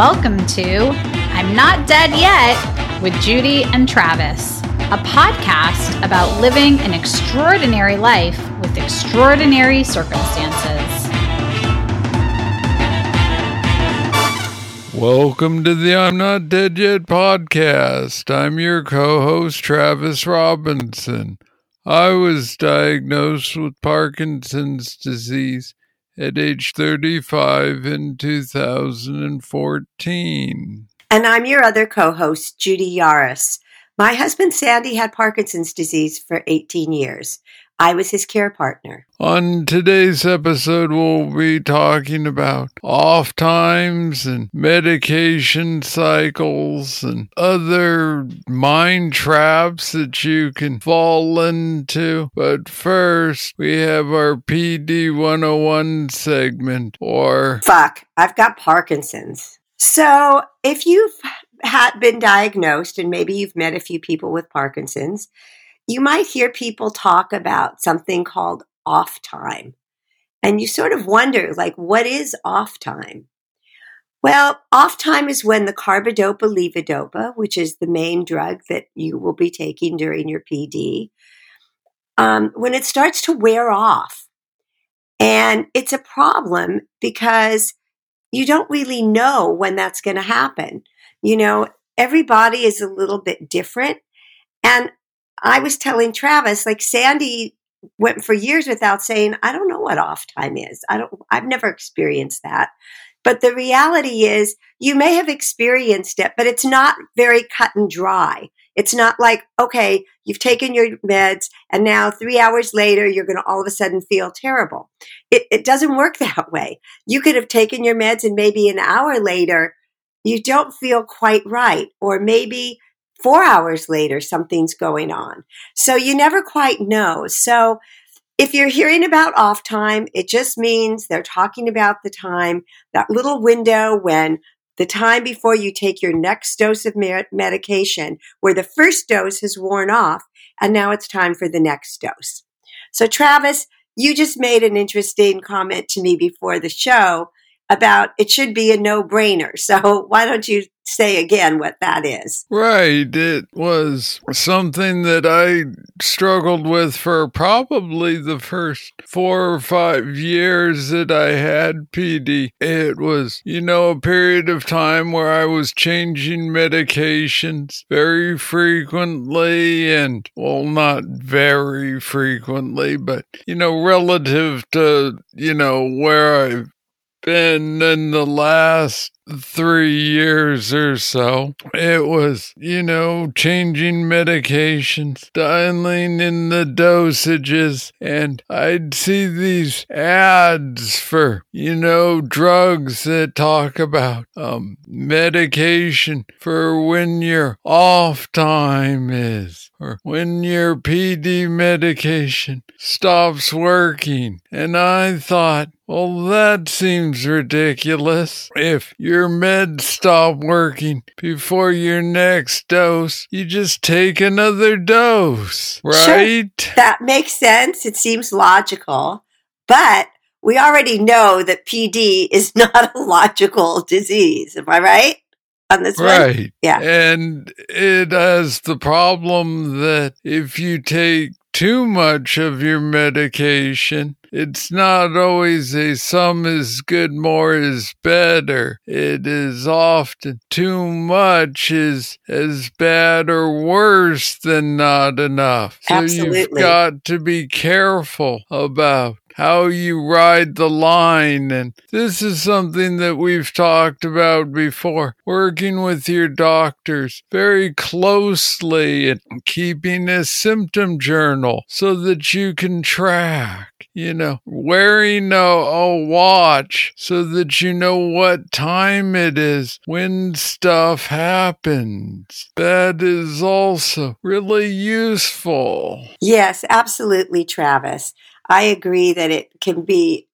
Welcome to I'm Not Dead Yet with Judy and Travis, a podcast about living an extraordinary life with extraordinary circumstances. Welcome to the I'm Not Dead Yet podcast. I'm your co host, Travis Robinson. I was diagnosed with Parkinson's disease at age 35 in 2014. And I'm your other co host, Judy Yaris. My husband Sandy had Parkinson's disease for 18 years. I was his care partner. On today's episode, we'll be talking about off times and medication cycles and other mind traps that you can fall into. But first, we have our PD 101 segment or Fuck, I've got Parkinson's. So if you've had been diagnosed and maybe you've met a few people with Parkinson's, you might hear people talk about something called off time. And you sort of wonder, like, what is off time? Well, off time is when the carbidopa levodopa, which is the main drug that you will be taking during your PD, um, when it starts to wear off. And it's a problem because you don't really know when that's going to happen. You know, everybody is a little bit different. And I was telling Travis, like Sandy went for years without saying, I don't know what off time is. I don't, I've never experienced that. But the reality is you may have experienced it, but it's not very cut and dry. It's not like, okay, you've taken your meds and now three hours later, you're going to all of a sudden feel terrible. It, it doesn't work that way. You could have taken your meds and maybe an hour later, you don't feel quite right. Or maybe four hours later, something's going on. So you never quite know. So if you're hearing about off time, it just means they're talking about the time, that little window when the time before you take your next dose of medication, where the first dose has worn off, and now it's time for the next dose. So, Travis, you just made an interesting comment to me before the show about it should be a no brainer. So, why don't you say again what that is. Right. It was something that I struggled with for probably the first four or five years that I had PD. It was, you know, a period of time where I was changing medications very frequently and, well, not very frequently, but, you know, relative to, you know, where I've been in the last three years or so, it was, you know, changing medications, dialing in the dosages, and I'd see these ads for, you know, drugs that talk about um, medication for when your off time is, or when your PD medication stops working. And I thought, well, that seems ridiculous. If your meds stop working before your next dose, you just take another dose, right? Sure. That makes sense. It seems logical. But we already know that PD is not a logical disease. Am I right? On this right. One? Yeah. And it has the problem that if you take too much of your medication, it's not always a some is good, more is better. It is often too much is as bad or worse than not enough. So Absolutely. you've got to be careful about how you ride the line. And this is something that we've talked about before. Working with your doctors very closely and keeping a symptom journal so that you can track you know, wearing a, a, watch so that you know what time it is when stuff happens. That is also really useful. Yes, absolutely, Travis. I agree that it can be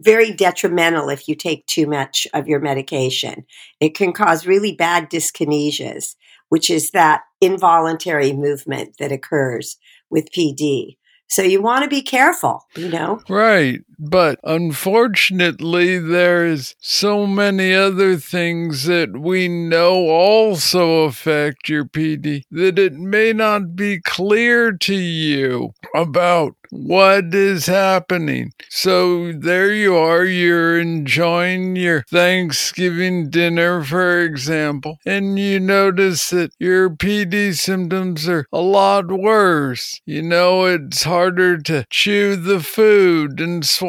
very detrimental if you take too much of your medication. It can cause really bad dyskinesias, which is that involuntary movement that occurs with PD. So you want to be careful, you know? Right. But unfortunately, there is so many other things that we know also affect your PD that it may not be clear to you about what is happening? So there you are, you're enjoying your Thanksgiving dinner, for example, and you notice that your PD symptoms are a lot worse. You know, it's harder to chew the food and swallow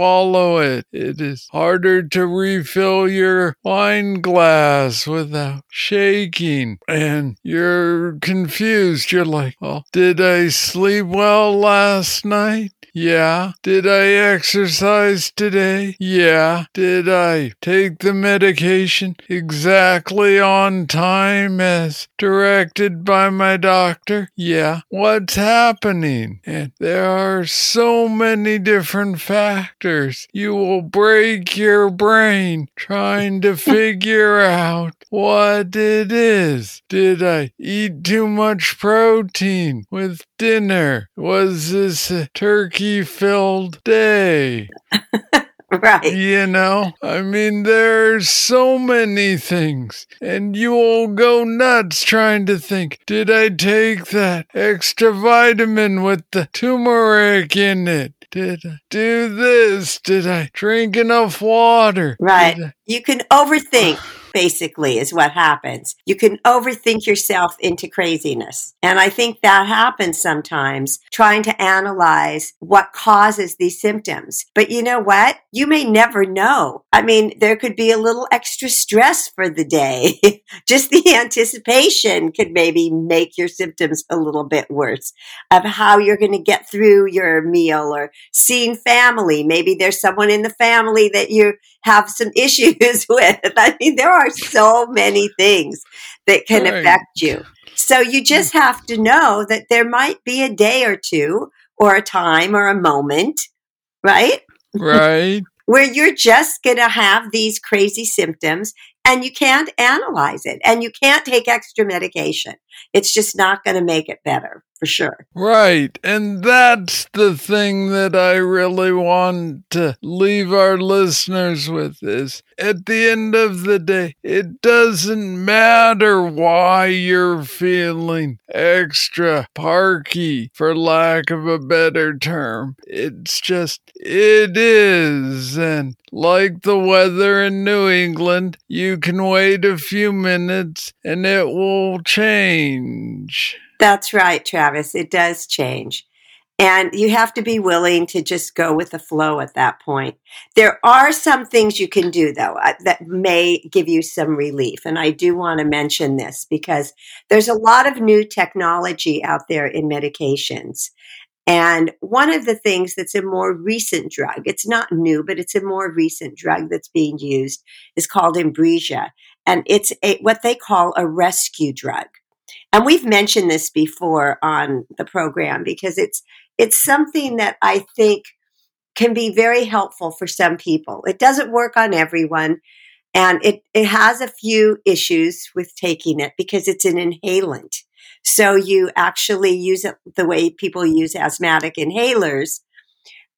it. It is harder to refill your wine glass without shaking, and you're confused. You're like, oh, did I sleep well last night? Yeah. Did I exercise today? Yeah. Did I take the medication exactly on time as directed by my doctor? Yeah. What's happening? And there are so many different factors. You will break your brain trying to figure out what it is. Did I eat too much protein with dinner? Was this a filled day? right. You know, I mean, there's so many things, and you will go nuts trying to think did I take that extra vitamin with the turmeric in it? Did I do this? Did I drink enough water? Right. I- you can overthink basically is what happens. You can overthink yourself into craziness. And I think that happens sometimes trying to analyze what causes these symptoms. But you know what? You may never know. I mean, there could be a little extra stress for the day. Just the anticipation could maybe make your symptoms a little bit worse of how you're going to get through your meal or seeing family. Maybe there's someone in the family that you have some issues with. I mean, there are so many things that can Right. affect you. So you hmm. just have to know that there might be a day or two or a time or a moment, right? right? Where you're just going to have these crazy symptoms and you can't analyze it and you can't take extra medication. It's just not going to make it better for sure. Right. And that's the thing that I really want to leave our listeners with is at the end of the day, it doesn't matter why you're feeling extra parky, for lack of a better term. It's just, it is. And like the weather in New England, you can wait a few minutes and it will change. That's right, Travis. It does change. And you have to be willing to just go with the flow at that point. There are some things you can do, though, uh, that may give you some relief. And I do want to mention this because there's a lot of new technology out there in medications. And one of the things that's a more recent drug, it's not new, but it's a more recent drug that's being used, is called Inbrija. And it's a, what they call a rescue drug. And we've mentioned this before on the program because it's it's something that I think can be very helpful for some people. It doesn't work on everyone and it, it has a few issues with taking it because it's an inhalant. So you actually use it the way people use asthmatic inhalers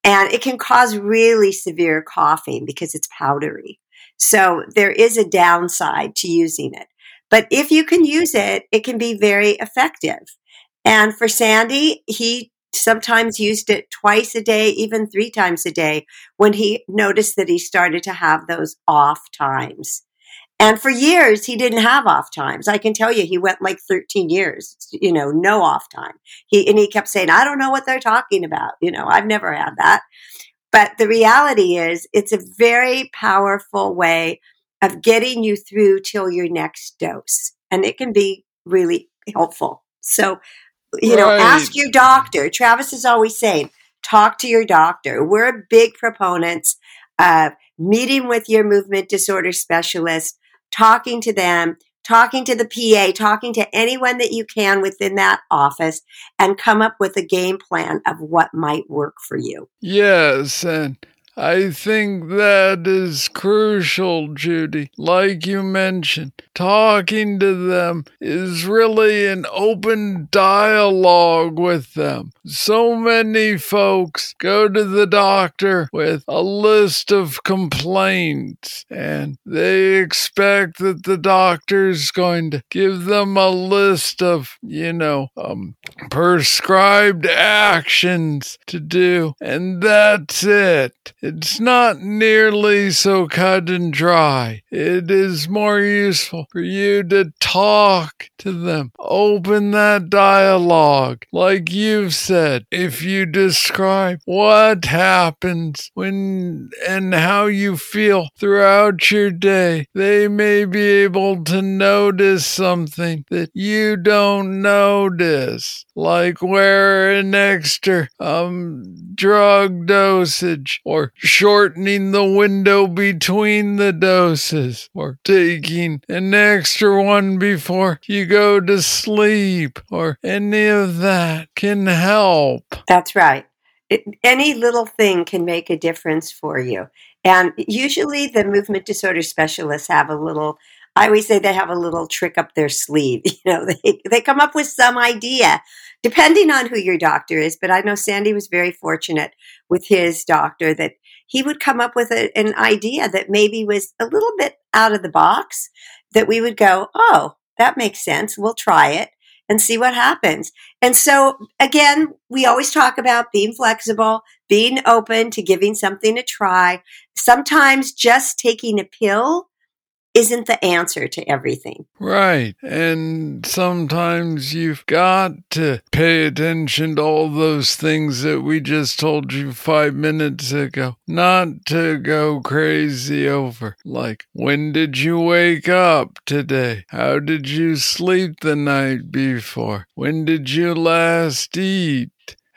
and it can cause really severe coughing because it's powdery. So there is a downside to using it. But if you can use it, it can be very effective. And for Sandy, he sometimes used it twice a day, even three times a day when he noticed that he started to have those off times. And for years, he didn't have off times. I can tell you, he went like 13 years, you know, no off time. He, and he kept saying, I don't know what they're talking about. You know, I've never had that. But the reality is, it's a very powerful way of getting you through till your next dose. And it can be really helpful. So, you know, ask your doctor. Travis is always saying, talk to your doctor. We're big proponents of meeting with your movement disorder specialist, talking to them, talking to the PA, talking to anyone that you can within that office, and come up with a game plan of what might work for you. Yes, and I think that is crucial, Judy. Like you mentioned, talking to them is really an open dialogue with them. So many folks go to the doctor with a list of complaints and they expect that the doctor's going to give them a list of, you know, um, prescribed actions to do, and that's it. It's not nearly so cut and dry. It is more useful for you to talk to them, open that dialogue, like you've said. If you describe what happens when and how you feel throughout your day, they may be able to notice something that you don't notice, like where an extra um drug dosage or shortening the window between the doses or taking an extra one before you go to sleep or any of that can help. That's right. It, any little thing can make a difference for you. And usually the movement disorder specialists have a little I always say they have a little trick up their sleeve. You know, they, they come up with some idea, depending on who your doctor is. But I know Sandy was very fortunate with his doctor that he would come up with a, an idea that maybe was a little bit out of the box that we would go, oh, that makes sense. We'll try it and see what happens. And so again, we always talk about being flexible, being open to giving something a try. Sometimes just taking a pill isn't the answer to everything. Right. And sometimes you've got to pay attention to all those things that we just told you five minutes ago, not to go crazy over. Like, when did you wake up today? How did you sleep the night before? When did you last eat?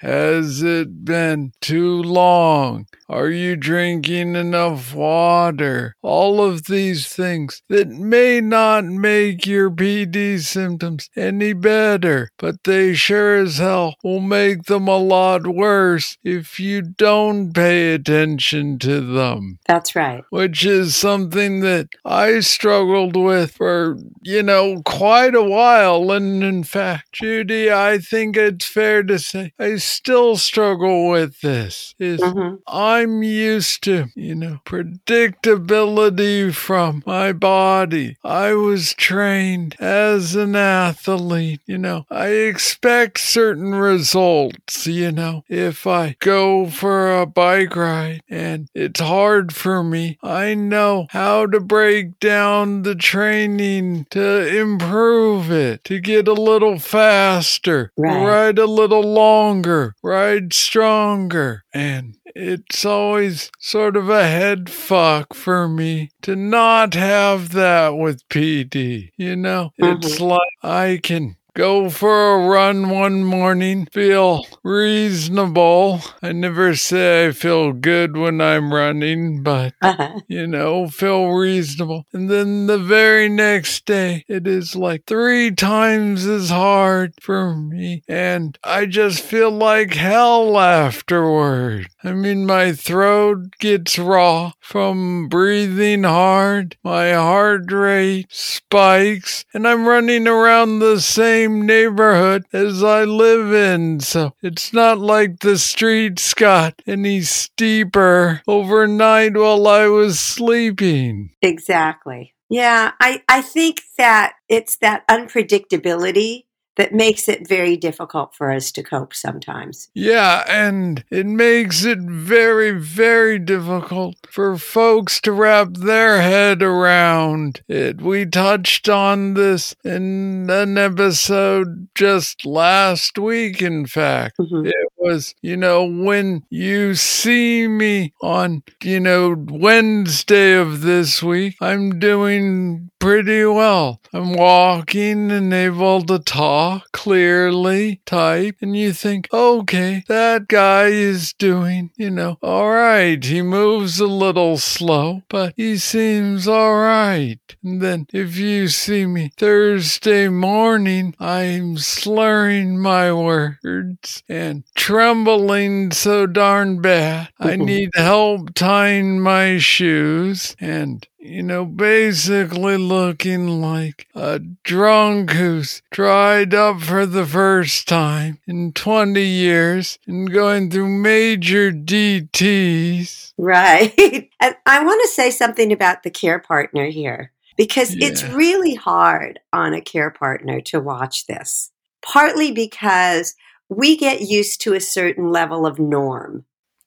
Has it been too long? Are you drinking enough water? All of these things that may not make your PD symptoms any better, but they sure as hell will make them a lot worse if you don't pay attention to them. That's right. Which is something that I struggled with for, you know, quite a while. And in fact, Judy, I think it's fair to say I still struggle with this. Is mm-hmm. I'm used to, you know, predictability from my body. I was trained as an athlete, you know, I expect certain results, you know, if I go for a bike ride and it's hard for me, I know how to break down the training to improve it, to get a little faster, right. ride a little longer, ride stronger. And it's always sort of a head fuck for me to not have that with PD. You know, mm-hmm. it's like I can go for a run one morning, feel reasonable. I never say I feel good when I'm running, but uh-huh. you know, feel reasonable. And then the very next day, it is like three times as hard for me. And I just feel like hell afterward. I mean, my throat gets raw from breathing hard. My heart rate spikes and I'm running around the same neighborhood as I live in, so it's not like the streets got any steeper overnight while I was sleeping. Exactly. Yeah, I, I think that it's that unpredictability that makes it very difficult for us to cope sometimes. Yeah, and it makes it very, very difficult for folks to wrap their head around it. We touched on this in an episode just last week, in fact. Mm-hmm. It was, you know, when you see me on, you know, Wednesday of this week, I'm doing pretty well. I'm walking and able to talk clearly, type, and you think, okay, that guy is doing, you know, all right. He moves a little slow, but he seems all right. And then if you see me Thursday morning, I'm slurring my words and trembling so darn bad. I need help tying my shoes and, you know, basically looking like a drunk who's dried up for the first time in 20 years and going through major DTs. Right. And I want to say something about the care partner here because yeah. it's really hard on a care partner to watch this. Partly because we get used to a certain level of norm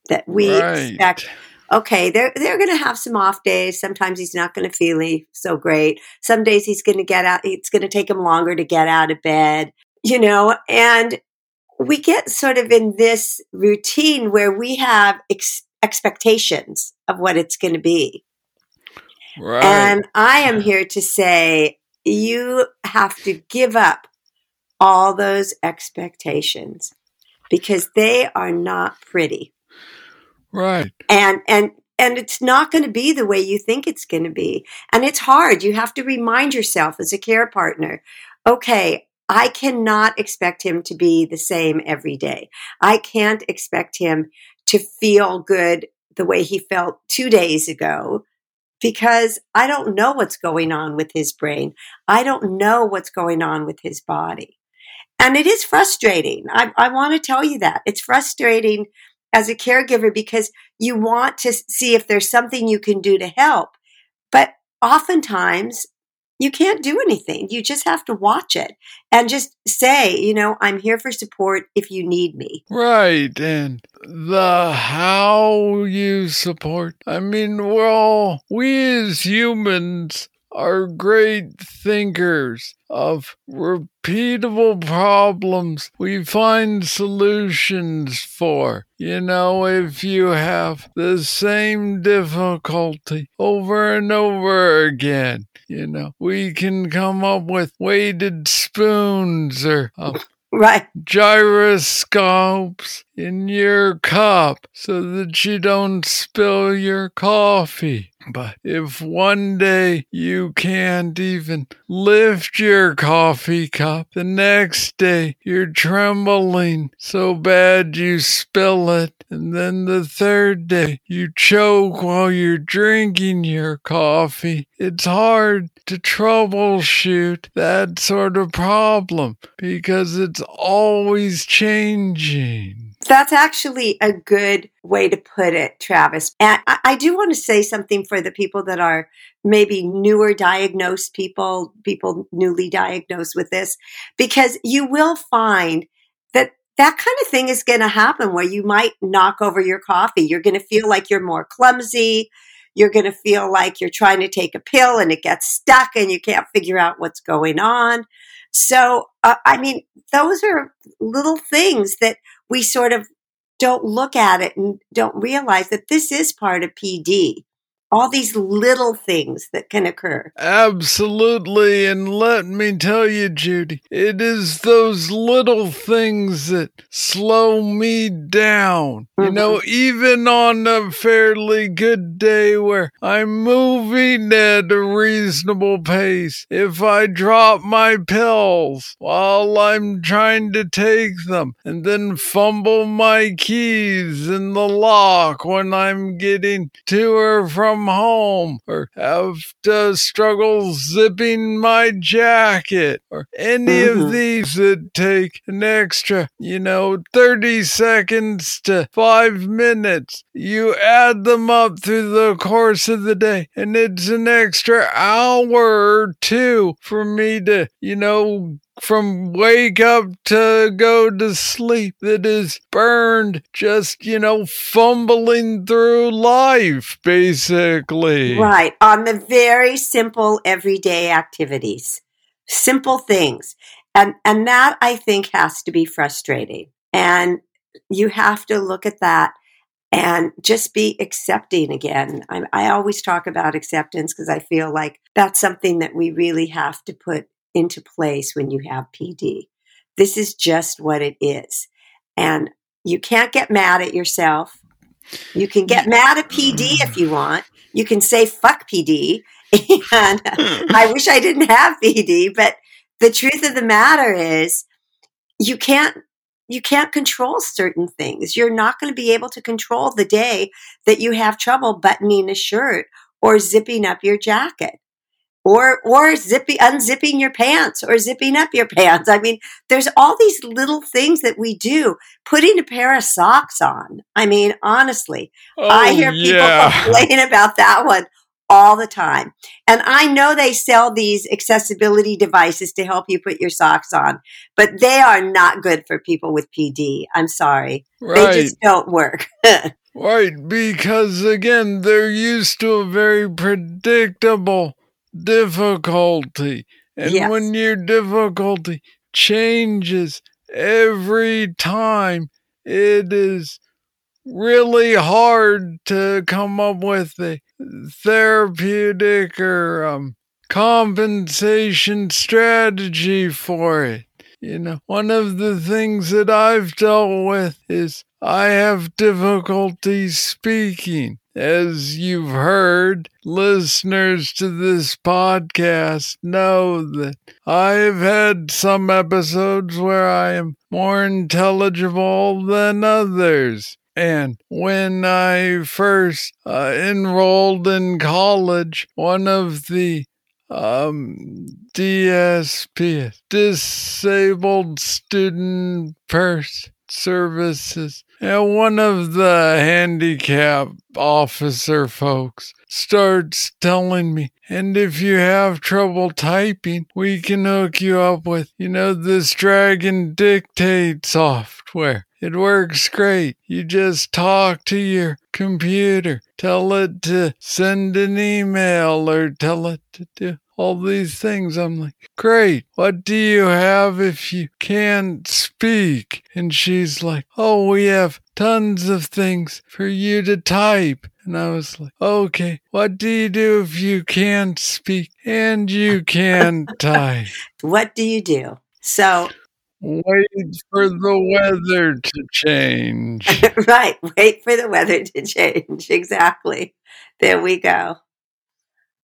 that we right. expect. Okay, they're they're going to have some off days. Sometimes he's not going to feel so great. Some days he's going to get out. It's going to take him longer to get out of bed. You know, and we get sort of in this routine where we have ex- expectations of what it's going to be. Right. And I am here to say you have to give up all those expectations because they are not pretty. Right. And and and it's not going to be the way you think it's going to be. And it's hard. You have to remind yourself as a care partner, okay, I cannot expect him to be the same every day. I can't expect him to feel good the way he felt 2 days ago because I don't know what's going on with his brain. I don't know what's going on with his body. And it is frustrating. I, I want to tell you that. It's frustrating as a caregiver because you want to see if there's something you can do to help. But oftentimes you can't do anything. You just have to watch it and just say, you know, I'm here for support if you need me. Right. And the how you support. I mean, well, we as humans are great thinkers of repeatable problems we find solutions for. You know, if you have the same difficulty over and over again, you know, we can come up with weighted spoons or uh, right gyroscopes in your cup so that you don't spill your coffee. But if one day you can't even lift your coffee cup, the next day you're trembling so bad you spill it, and then the third day you choke while you're drinking your coffee, it's hard to troubleshoot that sort of problem because it's always changing. That's actually a good way to put it, Travis. And I, I, do want to say something for the people that are maybe newer diagnosed people, people newly diagnosed with this, because you will find that that kind of thing is going to happen where you might knock over your coffee. You're going to feel like you're more clumsy. You're going to feel like you're trying to take a pill and it gets stuck and you can't figure out what's going on. So, uh, I mean, those are little things that we sort of don't look at it and don't realize that this is part of PD all these little things that can occur. Absolutely. And let me tell you, Judy, it is those little things that slow me down. Mm-hmm. You know, even on a fairly good day where I'm moving at a reasonable pace, if I drop my pills while I'm trying to take them and then fumble my keys in the lock when I'm getting to or from from home or have to struggle zipping my jacket or any mm-hmm. of these that take an extra, you know, 30 seconds to five minutes. You add them up through the course of the day and it's an extra hour or two for me to, you know, from wake up to go to sleep that is burned just, you know, fumbling through life, basically. Right. On the very simple everyday activities, simple things. And, and that I think has to be frustrating. And you have to look at that and just be accepting again. I, I always talk about acceptance because I feel like that's something that we really have to put into place when you have PD. This is just what it is. And you can't get mad at yourself. You can get mad at PD if you want. You can say fuck PD. And I hmm. wish I didn't have PD, but the truth of the matter is you can't you can't control certain things. You're not going to be able to control the day that you have trouble buttoning a shirt or zipping up your jacket or or zipping unzipping your pants or zipping up your pants. I mean, there's all these little things that we do. Putting a pair of socks on. I mean, honestly, Oh, I hear people yeah. complain about that one all the time. And I know they sell these accessibility devices to help you put your socks on, but they are not good for people with PD. I'm sorry. They just don't work. Right, because again, they're used to a very predictable difficulty. And Yes. when your difficulty changes every time, it is really hard to come up with a therapeutic or um, compensation strategy for it. You know, one of the things that I've dealt with is I have difficulty speaking. As you've heard, listeners to this podcast know that I've had some episodes where I am more intelligible than others. And when I first uh, enrolled in college, one of the um, DSP, Disabled Student Pers Services, and one of the handicap officer folks starts telling me, and if you have trouble typing, we can hook you up with, you know, this Dragon Dictate software. It works great. You just talk to your computer, tell it to send an email or tell it to do all these things. I'm like, great. What do you have if you can't speak? And she's like, oh, we have tons of things for you to type. And I was like, okay, what do you do if you can't speak and you can't type? what do you do? So, Wait for the weather to change. right, wait for the weather to change. Exactly. There we go.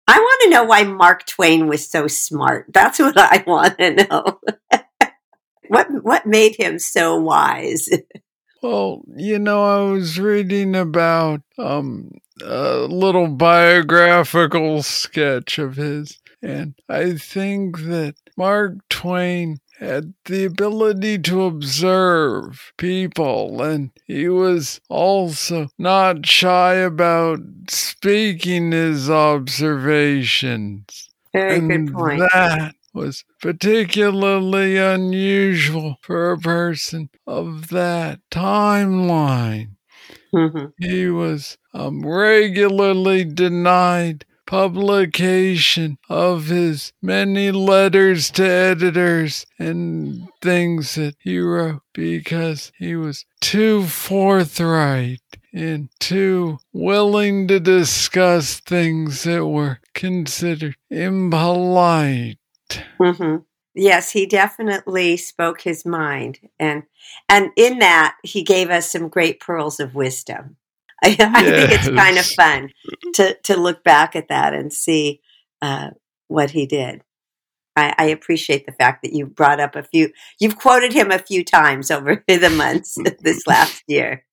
I want to know why Mark Twain was so smart. That's what I want to know. what what made him so wise? Well, you know, I was reading about um a little biographical sketch of his, and I think that Mark Twain had the ability to observe people, and he was also not shy about speaking his observations. Very and good point. That was particularly unusual for a person of that timeline. Mhm. He was um, regularly denied publication of his many letters to editors and things that he wrote because he was too forthright and too willing to discuss things that were considered impolite. hmm Yes, he definitely spoke his mind, and and in that he gave us some great pearls of wisdom. I, I think it's kind of fun to to look back at that and see uh, what he did. I, I appreciate the fact that you brought up a few. You've quoted him a few times over the months this last year.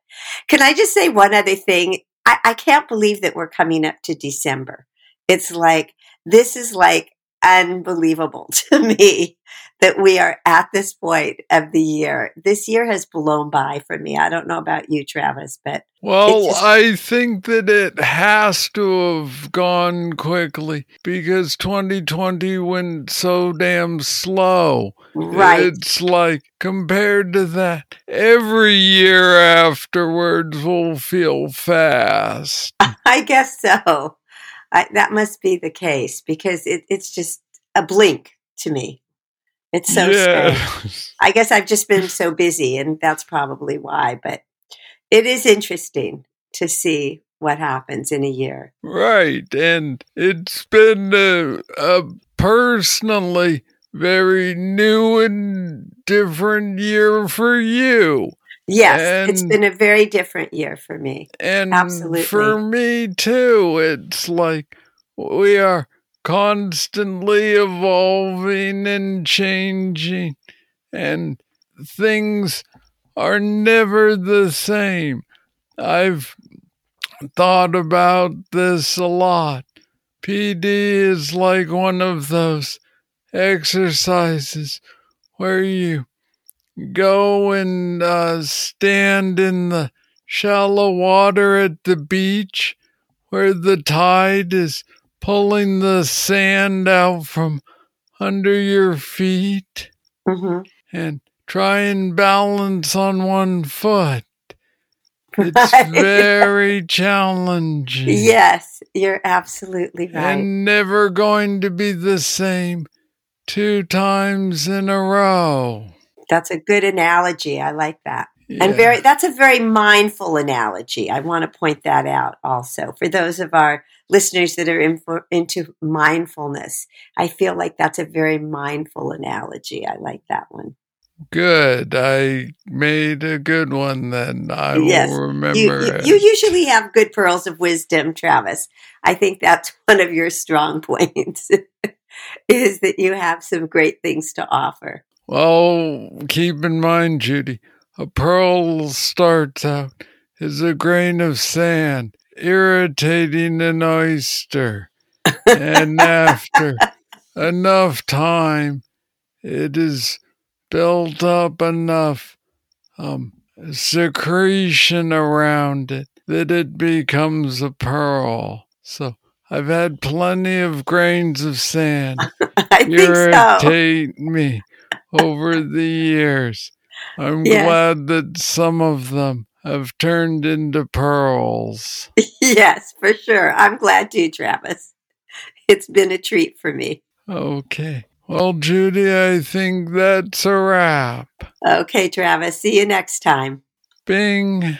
Can I just say one other thing? I, I can't believe that we're coming up to December. It's like this is like unbelievable to me that we are at this point of the year. This year has blown by for me. I don't know about you, Travis, but Well, just- I think that it has to have gone quickly because 2020 went so damn slow. right. It's like compared to that, every year afterwards will feel fast. I guess so. I, that must be the case because it, it's just a blink to me. It's so strange. I guess I've just been so busy, and that's probably why. But it is interesting to see what happens in a year. Right. And it's been a, a personally very new and different year for you. Yes, it's been a very different year for me. And Absolutely. for me too, it's like we are constantly evolving and changing, and things are never the same. I've thought about this a lot. PD is like one of those exercises where you go and uh, stand in the shallow water at the beach where the tide is pulling the sand out from under your feet hmm and try and balance on one foot. It's Right. very challenging. Yes, you're absolutely right. And never going to be the same two times in a row. That's a good analogy. I like that. Yeah. And very that's a very mindful analogy. I want to point that out also for those of our listeners that are in for, into mindfulness. I feel like that's a very mindful analogy. I like that one. good. I made a good one then. I Yes. will You, remember you, it. you usually have good pearls of wisdom, Travis. I think that's one of your strong points is that you have some great things to offer. Well, keep in mind, Judy, a pearl starts out as a grain of sand, irritating an oyster. and after enough time, it is built up enough um, secretion around it that it becomes a pearl. So I've had plenty of grains of sand I think so. irritate me over the years. I'm glad that some of them have turned into pearls. Yes, for sure. I'm glad too, Travis. It's been a treat for me. Okay. Well, Judy, I think that's a wrap. Okay, Travis. See you next time. Bing.